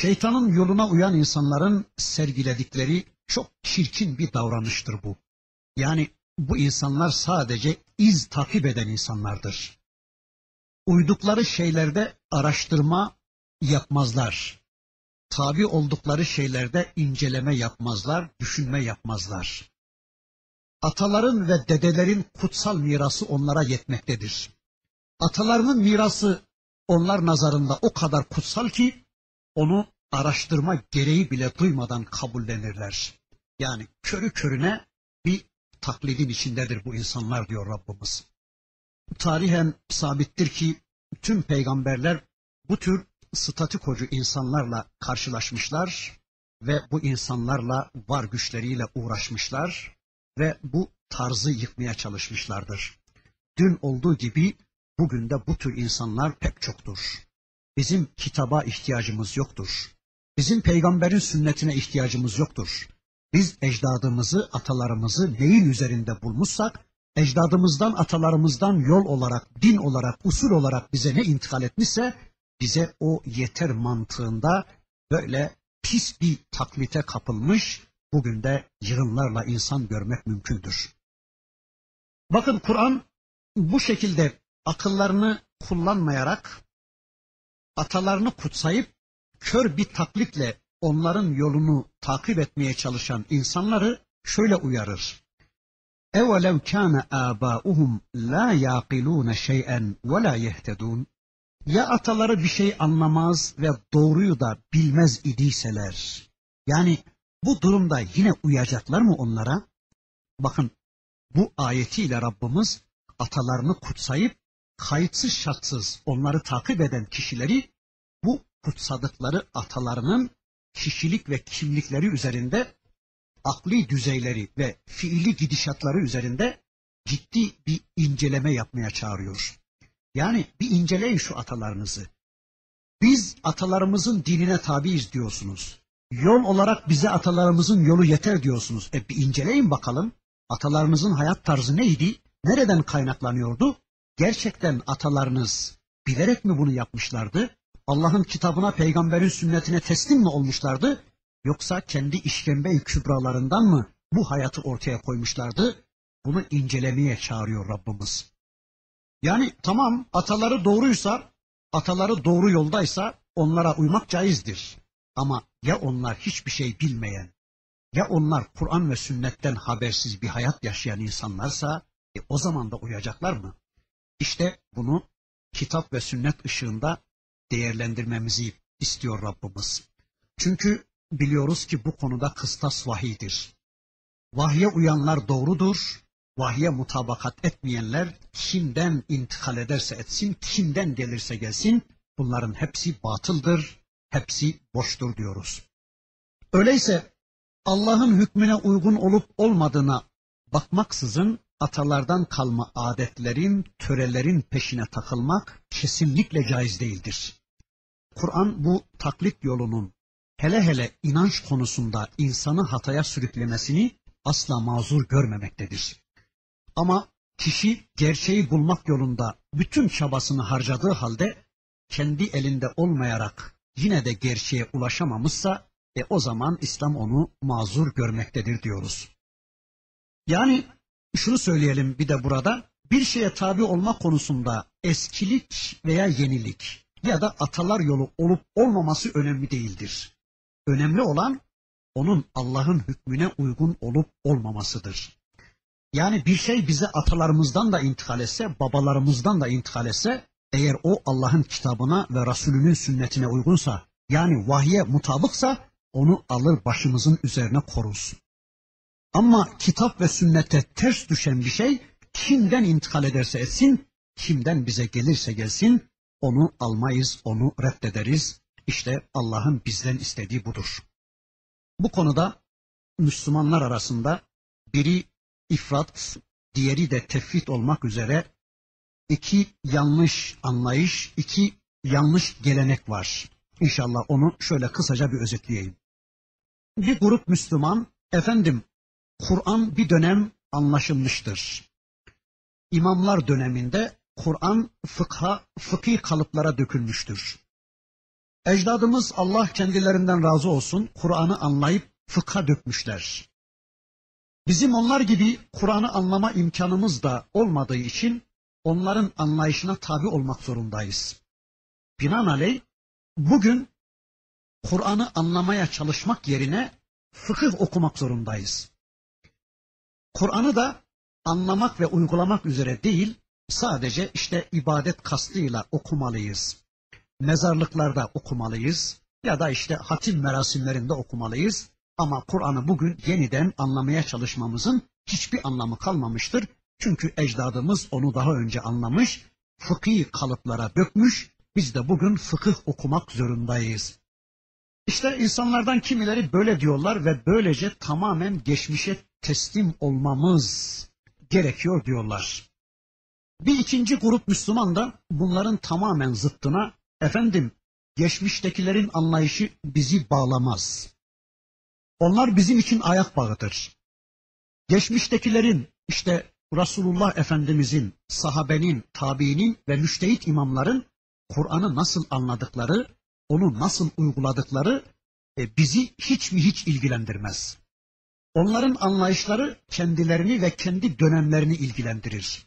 Şeytanın yoluna uyan insanların sergiledikleri çok çirkin bir davranıştır bu. Yani bu insanlar sadece iz takip eden insanlardır. Uydukları şeylerde araştırma yapmazlar. Tabi oldukları şeylerde inceleme yapmazlar, düşünme yapmazlar. Ataların ve dedelerin kutsal mirası onlara yetmektedir. Atalarının mirası onlar nazarında o kadar kutsal ki onu araştırma gereği bile duymadan kabullenirler. Yani körü körüne bir taklidin içindedir bu insanlar diyor Rabbimiz. Tarihen sabittir ki tüm peygamberler bu tür statikocu insanlarla karşılaşmışlar ve bu insanlarla var güçleriyle uğraşmışlar ve bu tarzı yıkmaya çalışmışlardır. Dün olduğu gibi bugün de bu tür insanlar pek çoktur. Bizim kitaba ihtiyacımız yoktur. Bizim peygamberin sünnetine ihtiyacımız yoktur. Biz ecdadımızı, atalarımızı neyin üzerinde bulmuşsak, ecdadımızdan, atalarımızdan yol olarak, din olarak, usul olarak bize ne intikal etmişse, bize o yeter mantığında böyle pis bir taklite kapılmış, bugün de yığınlarla insan görmek mümkündür. Bakın Kur'an bu şekilde akıllarını kullanmayarak atalarını kutsayıp kör bir taklitle onların yolunu takip etmeye çalışan insanları şöyle uyarır. اَوَلَوْ كَانَ آبَاؤُهُمْ لَا يَعْقِلُونَ شَيْئًا وَلَا يَهْتَدُونَ Ya ataları bir şey anlamaz ve doğruyu da bilmez idiyseler. Yani bu durumda yine uyacaklar mı onlara? Bakın bu ayetiyle Rabbimiz atalarını kutsayıp kayıtsız şartsız onları takip eden kişileri bu kutsadıkları atalarının kişilik ve kimlikleri üzerinde akli düzeyleri ve fiili gidişatları üzerinde ciddi bir inceleme yapmaya çağırıyor. Yani bir inceleyin şu atalarınızı. Biz atalarımızın dinine tabiiz diyorsunuz. Yol olarak bize atalarımızın yolu yeter diyorsunuz. E bir inceleyin bakalım. Atalarımızın hayat tarzı neydi? Nereden kaynaklanıyordu? Gerçekten atalarınız bilerek mi bunu yapmışlardı? Allah'ın kitabına, peygamberin sünnetine teslim mi olmuşlardı? yoksa kendi işkembe kübralarından mı bu hayatı ortaya koymuşlardı? Bunu incelemeye çağırıyor Rabbimiz. Yani tamam ataları doğruysa, ataları doğru yoldaysa onlara uymak caizdir. Ama ya onlar hiçbir şey bilmeyen, ya onlar Kur'an ve sünnetten habersiz bir hayat yaşayan insanlarsa e, o zaman da uyacaklar mı? İşte bunu kitap ve sünnet ışığında değerlendirmemizi istiyor Rabbimiz. Çünkü biliyoruz ki bu konuda kıstas vahidir. Vahye uyanlar doğrudur, vahye mutabakat etmeyenler kimden intikal ederse etsin, kimden gelirse gelsin bunların hepsi batıldır, hepsi boştur diyoruz. Öyleyse Allah'ın hükmüne uygun olup olmadığına bakmaksızın atalardan kalma adetlerin, törelerin peşine takılmak kesinlikle caiz değildir. Kur'an bu taklit yolunun hele hele inanç konusunda insanı hataya sürüklemesini asla mazur görmemektedir. Ama kişi gerçeği bulmak yolunda bütün çabasını harcadığı halde kendi elinde olmayarak yine de gerçeğe ulaşamamışsa e o zaman İslam onu mazur görmektedir diyoruz. Yani şunu söyleyelim bir de burada bir şeye tabi olma konusunda eskilik veya yenilik ya da atalar yolu olup olmaması önemli değildir. Önemli olan onun Allah'ın hükmüne uygun olup olmamasıdır. Yani bir şey bize atalarımızdan da intikal etse, babalarımızdan da intikal etse, eğer o Allah'ın kitabına ve Resulünün sünnetine uygunsa, yani vahye mutabıksa, onu alır başımızın üzerine koruruz. Ama kitap ve sünnete ters düşen bir şey, kimden intikal ederse etsin, kimden bize gelirse gelsin, onu almayız, onu reddederiz. İşte Allah'ın bizden istediği budur. Bu konuda Müslümanlar arasında biri ifrat, diğeri de tefrit olmak üzere iki yanlış anlayış, iki yanlış gelenek var. İnşallah onu şöyle kısaca bir özetleyeyim. Bir grup Müslüman, efendim Kur'an bir dönem anlaşılmıştır. İmamlar döneminde Kur'an fıkha, fıkhi kalıplara dökülmüştür. Ecdadımız Allah kendilerinden razı olsun Kur'an'ı anlayıp fıkha dökmüşler. Bizim onlar gibi Kur'an'ı anlama imkanımız da olmadığı için onların anlayışına tabi olmak zorundayız. Binaenaleyh bugün Kur'an'ı anlamaya çalışmak yerine fıkıh okumak zorundayız. Kur'an'ı da anlamak ve uygulamak üzere değil, sadece işte ibadet kastıyla okumalıyız. Mezarlıklarda okumalıyız ya da işte hatim merasimlerinde okumalıyız. Ama Kur'an'ı bugün yeniden anlamaya çalışmamızın hiçbir anlamı kalmamıştır. Çünkü ecdadımız onu daha önce anlamış, fıkhi kalıplara dökmüş, biz de bugün fıkıh okumak zorundayız. İşte insanlardan kimileri böyle diyorlar ve böylece tamamen geçmişe teslim olmamız gerekiyor diyorlar. Bir ikinci grup Müslüman da bunların tamamen zıttına efendim geçmiştekilerin anlayışı bizi bağlamaz. Onlar bizim için ayak bağıdır. Geçmiştekilerin işte Resulullah Efendimizin, sahabenin, tabiinin ve müştehit imamların Kur'an'ı nasıl anladıkları, onu nasıl uyguladıkları e, bizi hiç mi hiç ilgilendirmez. Onların anlayışları kendilerini ve kendi dönemlerini ilgilendirir.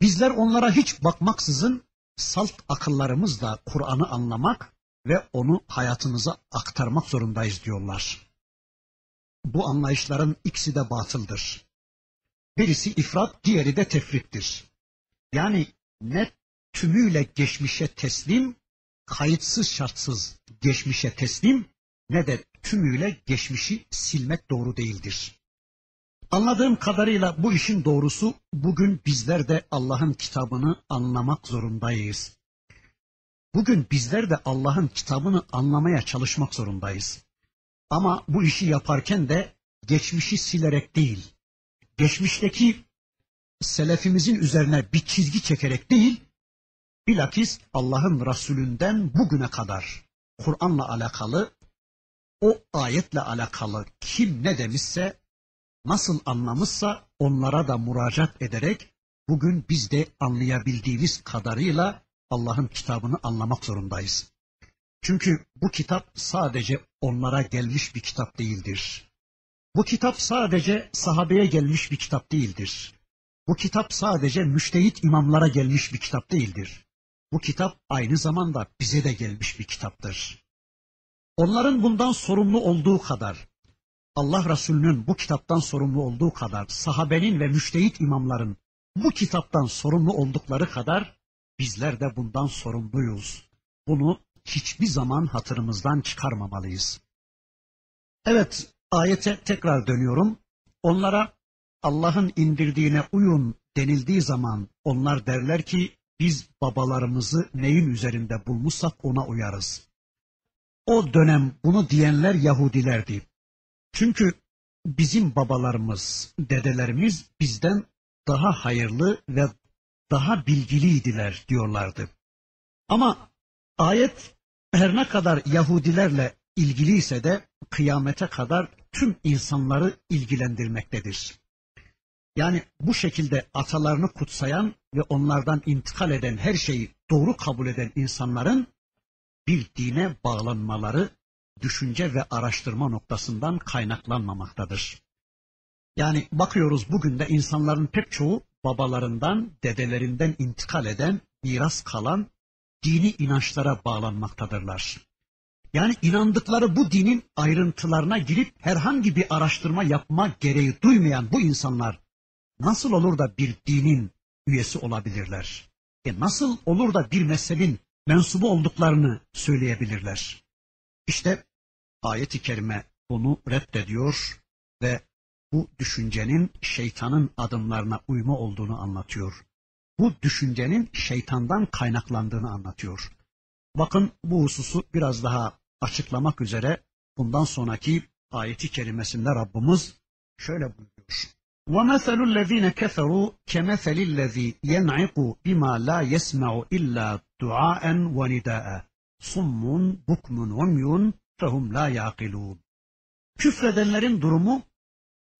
Bizler onlara hiç bakmaksızın salt akıllarımızla Kur'an'ı anlamak ve onu hayatımıza aktarmak zorundayız diyorlar. Bu anlayışların ikisi de batıldır. Birisi ifrat, diğeri de tefrittir. Yani ne tümüyle geçmişe teslim, kayıtsız şartsız geçmişe teslim ne de tümüyle geçmişi silmek doğru değildir. Anladığım kadarıyla bu işin doğrusu bugün bizler de Allah'ın kitabını anlamak zorundayız. Bugün bizler de Allah'ın kitabını anlamaya çalışmak zorundayız. Ama bu işi yaparken de geçmişi silerek değil, geçmişteki selefimizin üzerine bir çizgi çekerek değil, bilakis Allah'ın Resulünden bugüne kadar Kur'an'la alakalı, o ayetle alakalı kim ne demişse, nasıl anlamışsa onlara da müracaat ederek bugün biz de anlayabildiğimiz kadarıyla Allah'ın kitabını anlamak zorundayız. Çünkü bu kitap sadece onlara gelmiş bir kitap değildir. Bu kitap sadece sahabeye gelmiş bir kitap değildir. Bu kitap sadece müştehit imamlara gelmiş bir kitap değildir. Bu kitap aynı zamanda bize de gelmiş bir kitaptır. Onların bundan sorumlu olduğu kadar, Allah Resulü'nün bu kitaptan sorumlu olduğu kadar, sahabenin ve müştehit imamların bu kitaptan sorumlu oldukları kadar bizler de bundan sorumluyuz. Bunu hiçbir zaman hatırımızdan çıkarmamalıyız. Evet, ayete tekrar dönüyorum. Onlara Allah'ın indirdiğine uyun denildiği zaman onlar derler ki biz babalarımızı neyin üzerinde bulmuşsak ona uyarız. O dönem bunu diyenler Yahudilerdi. Çünkü bizim babalarımız, dedelerimiz bizden daha hayırlı ve daha bilgiliydiler diyorlardı. Ama ayet her ne kadar Yahudilerle ilgiliyse de kıyamete kadar tüm insanları ilgilendirmektedir. Yani bu şekilde atalarını kutsayan ve onlardan intikal eden her şeyi doğru kabul eden insanların bir dine bağlanmaları düşünce ve araştırma noktasından kaynaklanmamaktadır. Yani bakıyoruz bugün de insanların pek çoğu babalarından, dedelerinden intikal eden, miras kalan dini inançlara bağlanmaktadırlar. Yani inandıkları bu dinin ayrıntılarına girip herhangi bir araştırma yapma gereği duymayan bu insanlar nasıl olur da bir dinin üyesi olabilirler? E nasıl olur da bir mezhebin mensubu olduklarını söyleyebilirler? İşte ayet-i kerime bunu reddediyor ve bu düşüncenin şeytanın adımlarına uyma olduğunu anlatıyor. Bu düşüncenin şeytandan kaynaklandığını anlatıyor. Bakın bu hususu biraz daha açıklamak üzere bundan sonraki ayeti kerimesinde Rabbimiz şöyle buyuruyor. وَمَثَلُ الَّذ۪ينَ كَفَرُوا كَمَثَلِ الَّذ۪ي يَنْعِقُ بِمَا لَا يَسْمَعُ إِلَّا دُعَاءً وَنِدَاءً صُمٌّ بُكْمٌ عُمْيٌ فَهُمْ لَا يَعْقِلُونَ Küfredenlerin durumu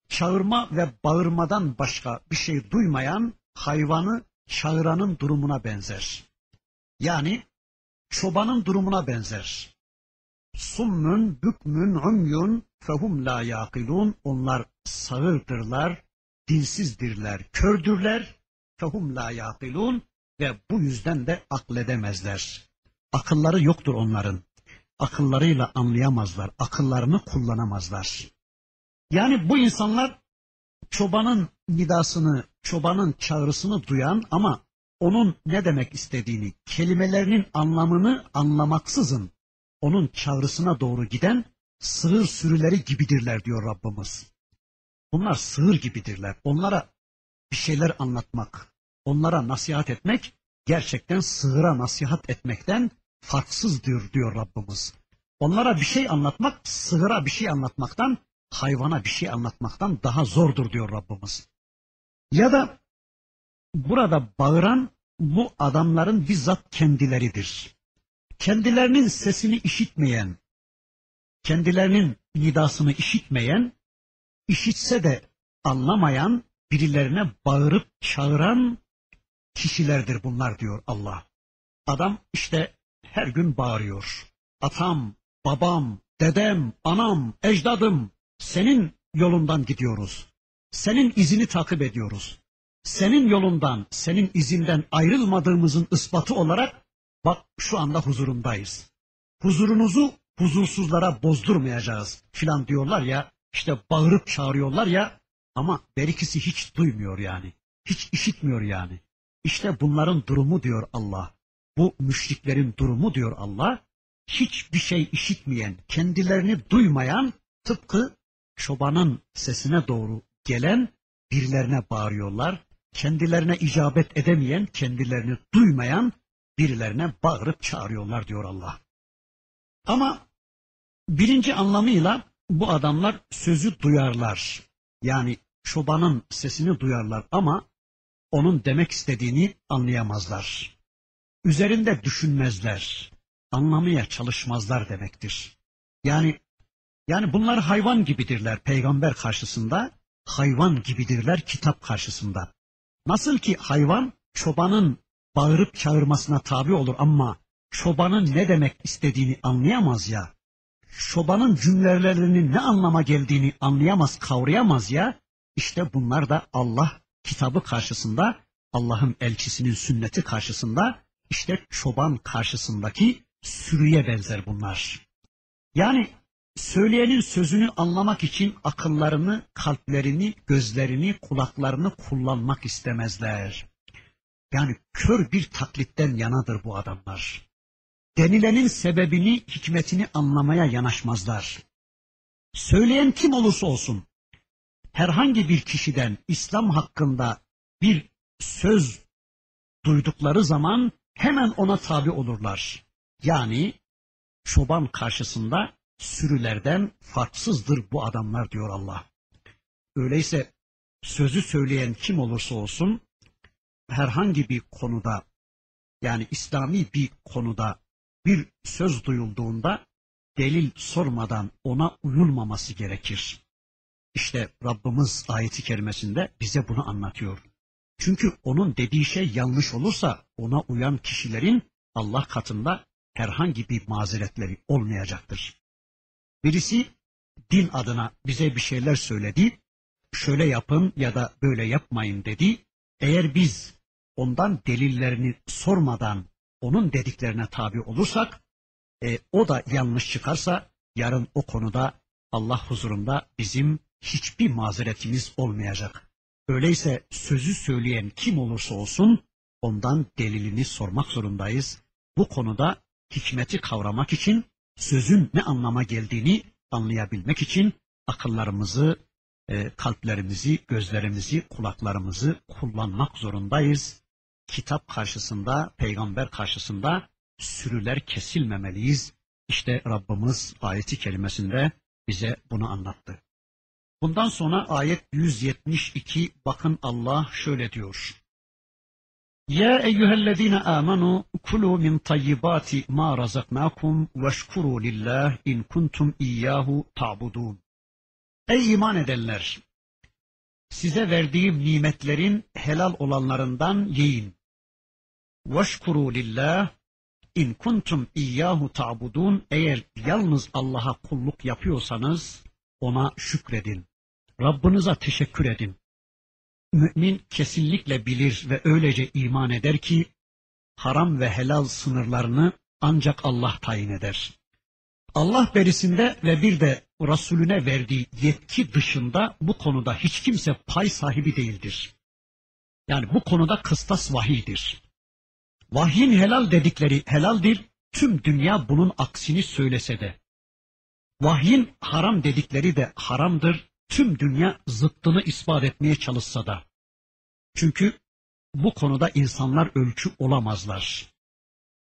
çağırma ve bağırmadan başka bir şey duymayan hayvanı çağıranın durumuna benzer. Yani çobanın durumuna benzer. Summun, bükmün, umyun, fehum la yaqilun. Onlar sağırdırlar, dilsizdirler, kördürler. Fehum la yaqilun ve bu yüzden de akledemezler. Akılları yoktur onların. Akıllarıyla anlayamazlar, akıllarını kullanamazlar. Yani bu insanlar çobanın nidasını, çobanın çağrısını duyan ama onun ne demek istediğini, kelimelerinin anlamını anlamaksızın onun çağrısına doğru giden sığır sürüleri gibidirler diyor Rabbimiz. Bunlar sığır gibidirler. Onlara bir şeyler anlatmak, onlara nasihat etmek gerçekten sığıra nasihat etmekten farksızdır diyor Rabbimiz. Onlara bir şey anlatmak sığıra bir şey anlatmaktan hayvana bir şey anlatmaktan daha zordur diyor Rabbimiz. Ya da burada bağıran bu adamların bizzat kendileridir. Kendilerinin sesini işitmeyen, kendilerinin nidasını işitmeyen, işitse de anlamayan, birilerine bağırıp çağıran kişilerdir bunlar diyor Allah. Adam işte her gün bağırıyor. Atam, babam, dedem, anam, ecdadım, senin yolundan gidiyoruz. Senin izini takip ediyoruz. Senin yolundan, senin izinden ayrılmadığımızın ispatı olarak bak şu anda huzurundayız. Huzurunuzu huzursuzlara bozdurmayacağız filan diyorlar ya, işte bağırıp çağırıyorlar ya ama berikisi hiç duymuyor yani. Hiç işitmiyor yani. İşte bunların durumu diyor Allah. Bu müşriklerin durumu diyor Allah. Hiçbir şey işitmeyen, kendilerini duymayan, tıpkı çobanın sesine doğru gelen birilerine bağırıyorlar. Kendilerine icabet edemeyen, kendilerini duymayan birilerine bağırıp çağırıyorlar diyor Allah. Ama birinci anlamıyla bu adamlar sözü duyarlar. Yani çobanın sesini duyarlar ama onun demek istediğini anlayamazlar. Üzerinde düşünmezler, anlamaya çalışmazlar demektir. Yani yani bunlar hayvan gibidirler peygamber karşısında, hayvan gibidirler kitap karşısında. Nasıl ki hayvan çobanın bağırıp çağırmasına tabi olur ama çobanın ne demek istediğini anlayamaz ya. Çobanın cümlelerinin ne anlama geldiğini anlayamaz, kavrayamaz ya. İşte bunlar da Allah kitabı karşısında, Allah'ın elçisinin sünneti karşısında, işte çoban karşısındaki sürüye benzer bunlar. Yani söyleyenin sözünü anlamak için akıllarını, kalplerini, gözlerini, kulaklarını kullanmak istemezler. Yani kör bir taklitten yanadır bu adamlar. Denilenin sebebini, hikmetini anlamaya yanaşmazlar. Söyleyen kim olursa olsun, herhangi bir kişiden İslam hakkında bir söz duydukları zaman hemen ona tabi olurlar. Yani çoban karşısında sürülerden farksızdır bu adamlar diyor Allah. Öyleyse sözü söyleyen kim olursa olsun herhangi bir konuda yani İslami bir konuda bir söz duyulduğunda delil sormadan ona uyulmaması gerekir. İşte Rabbimiz ayeti kerimesinde bize bunu anlatıyor. Çünkü onun dediği şey yanlış olursa ona uyan kişilerin Allah katında herhangi bir mazeretleri olmayacaktır. Birisi din adına bize bir şeyler söyledi, şöyle yapın ya da böyle yapmayın dedi. Eğer biz ondan delillerini sormadan onun dediklerine tabi olursak, e, o da yanlış çıkarsa yarın o konuda Allah huzurunda bizim hiçbir mazeretimiz olmayacak. Öyleyse sözü söyleyen kim olursa olsun ondan delilini sormak zorundayız. Bu konuda hikmeti kavramak için sözün ne anlama geldiğini anlayabilmek için akıllarımızı, e, kalplerimizi, gözlerimizi, kulaklarımızı kullanmak zorundayız. Kitap karşısında, peygamber karşısında sürüler kesilmemeliyiz. İşte Rabbimiz ayeti kelimesinde bize bunu anlattı. Bundan sonra ayet 172 bakın Allah şöyle diyor. Ya eyyühellezine amenu kulu min tayyibati ma razaknakum veşkuru lillah in kuntum iyyahu ta'budun. Ey iman edenler! Size verdiğim nimetlerin helal olanlarından yiyin. Veşkuru lillah in kuntum iyyahu ta'budun. Eğer yalnız Allah'a kulluk yapıyorsanız ona şükredin. Rabbinize teşekkür edin. Mümin kesinlikle bilir ve öylece iman eder ki haram ve helal sınırlarını ancak Allah tayin eder. Allah berisinde ve bir de Resulüne verdiği yetki dışında bu konuda hiç kimse pay sahibi değildir. Yani bu konuda kıstas vahidir. Vahyin helal dedikleri helaldir, tüm dünya bunun aksini söylese de. Vahyin haram dedikleri de haramdır, tüm dünya zıttını ispat etmeye çalışsa da. Çünkü bu konuda insanlar ölçü olamazlar.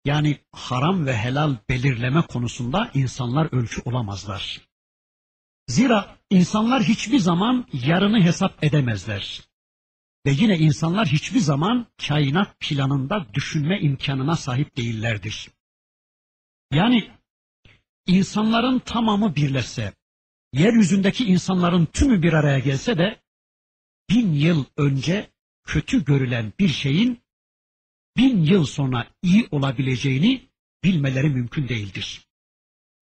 Yani haram ve helal belirleme konusunda insanlar ölçü olamazlar. Zira insanlar hiçbir zaman yarını hesap edemezler. Ve yine insanlar hiçbir zaman kainat planında düşünme imkanına sahip değillerdir. Yani insanların tamamı birleşse, yeryüzündeki insanların tümü bir araya gelse de bin yıl önce kötü görülen bir şeyin bin yıl sonra iyi olabileceğini bilmeleri mümkün değildir.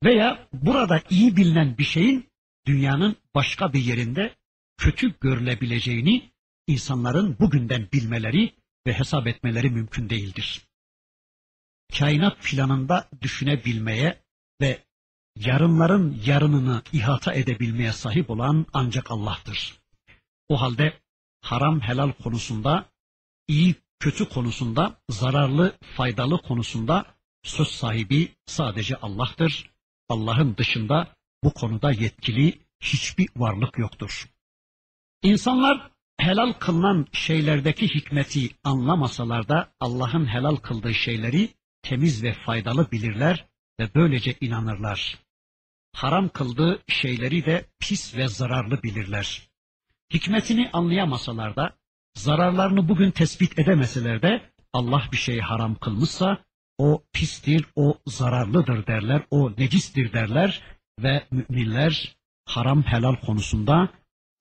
Veya burada iyi bilinen bir şeyin dünyanın başka bir yerinde kötü görülebileceğini insanların bugünden bilmeleri ve hesap etmeleri mümkün değildir. Kainat planında düşünebilmeye ve yarınların yarınını ihata edebilmeye sahip olan ancak Allah'tır. O halde haram helal konusunda, iyi kötü konusunda, zararlı faydalı konusunda söz sahibi sadece Allah'tır. Allah'ın dışında bu konuda yetkili hiçbir varlık yoktur. İnsanlar helal kılınan şeylerdeki hikmeti anlamasalar da Allah'ın helal kıldığı şeyleri temiz ve faydalı bilirler ve böylece inanırlar. Haram kıldığı şeyleri de pis ve zararlı bilirler. Hikmetini anlayamasalar da, zararlarını bugün tespit edemeseler de Allah bir şeyi haram kılmışsa o pistir, o zararlıdır derler, o necistir derler ve müminler haram helal konusunda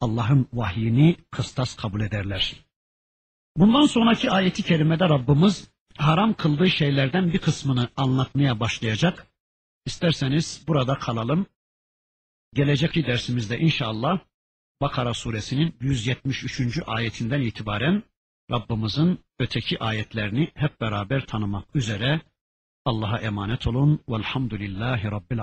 Allah'ın vahyini kıstas kabul ederler. Bundan sonraki ayeti kerimede Rabbimiz haram kıldığı şeylerden bir kısmını anlatmaya başlayacak İsterseniz burada kalalım. Geleceki dersimizde inşallah Bakara suresinin 173. ayetinden itibaren Rabbimizin öteki ayetlerini hep beraber tanımak üzere Allah'a emanet olun. Velhamdülillahi Rabbil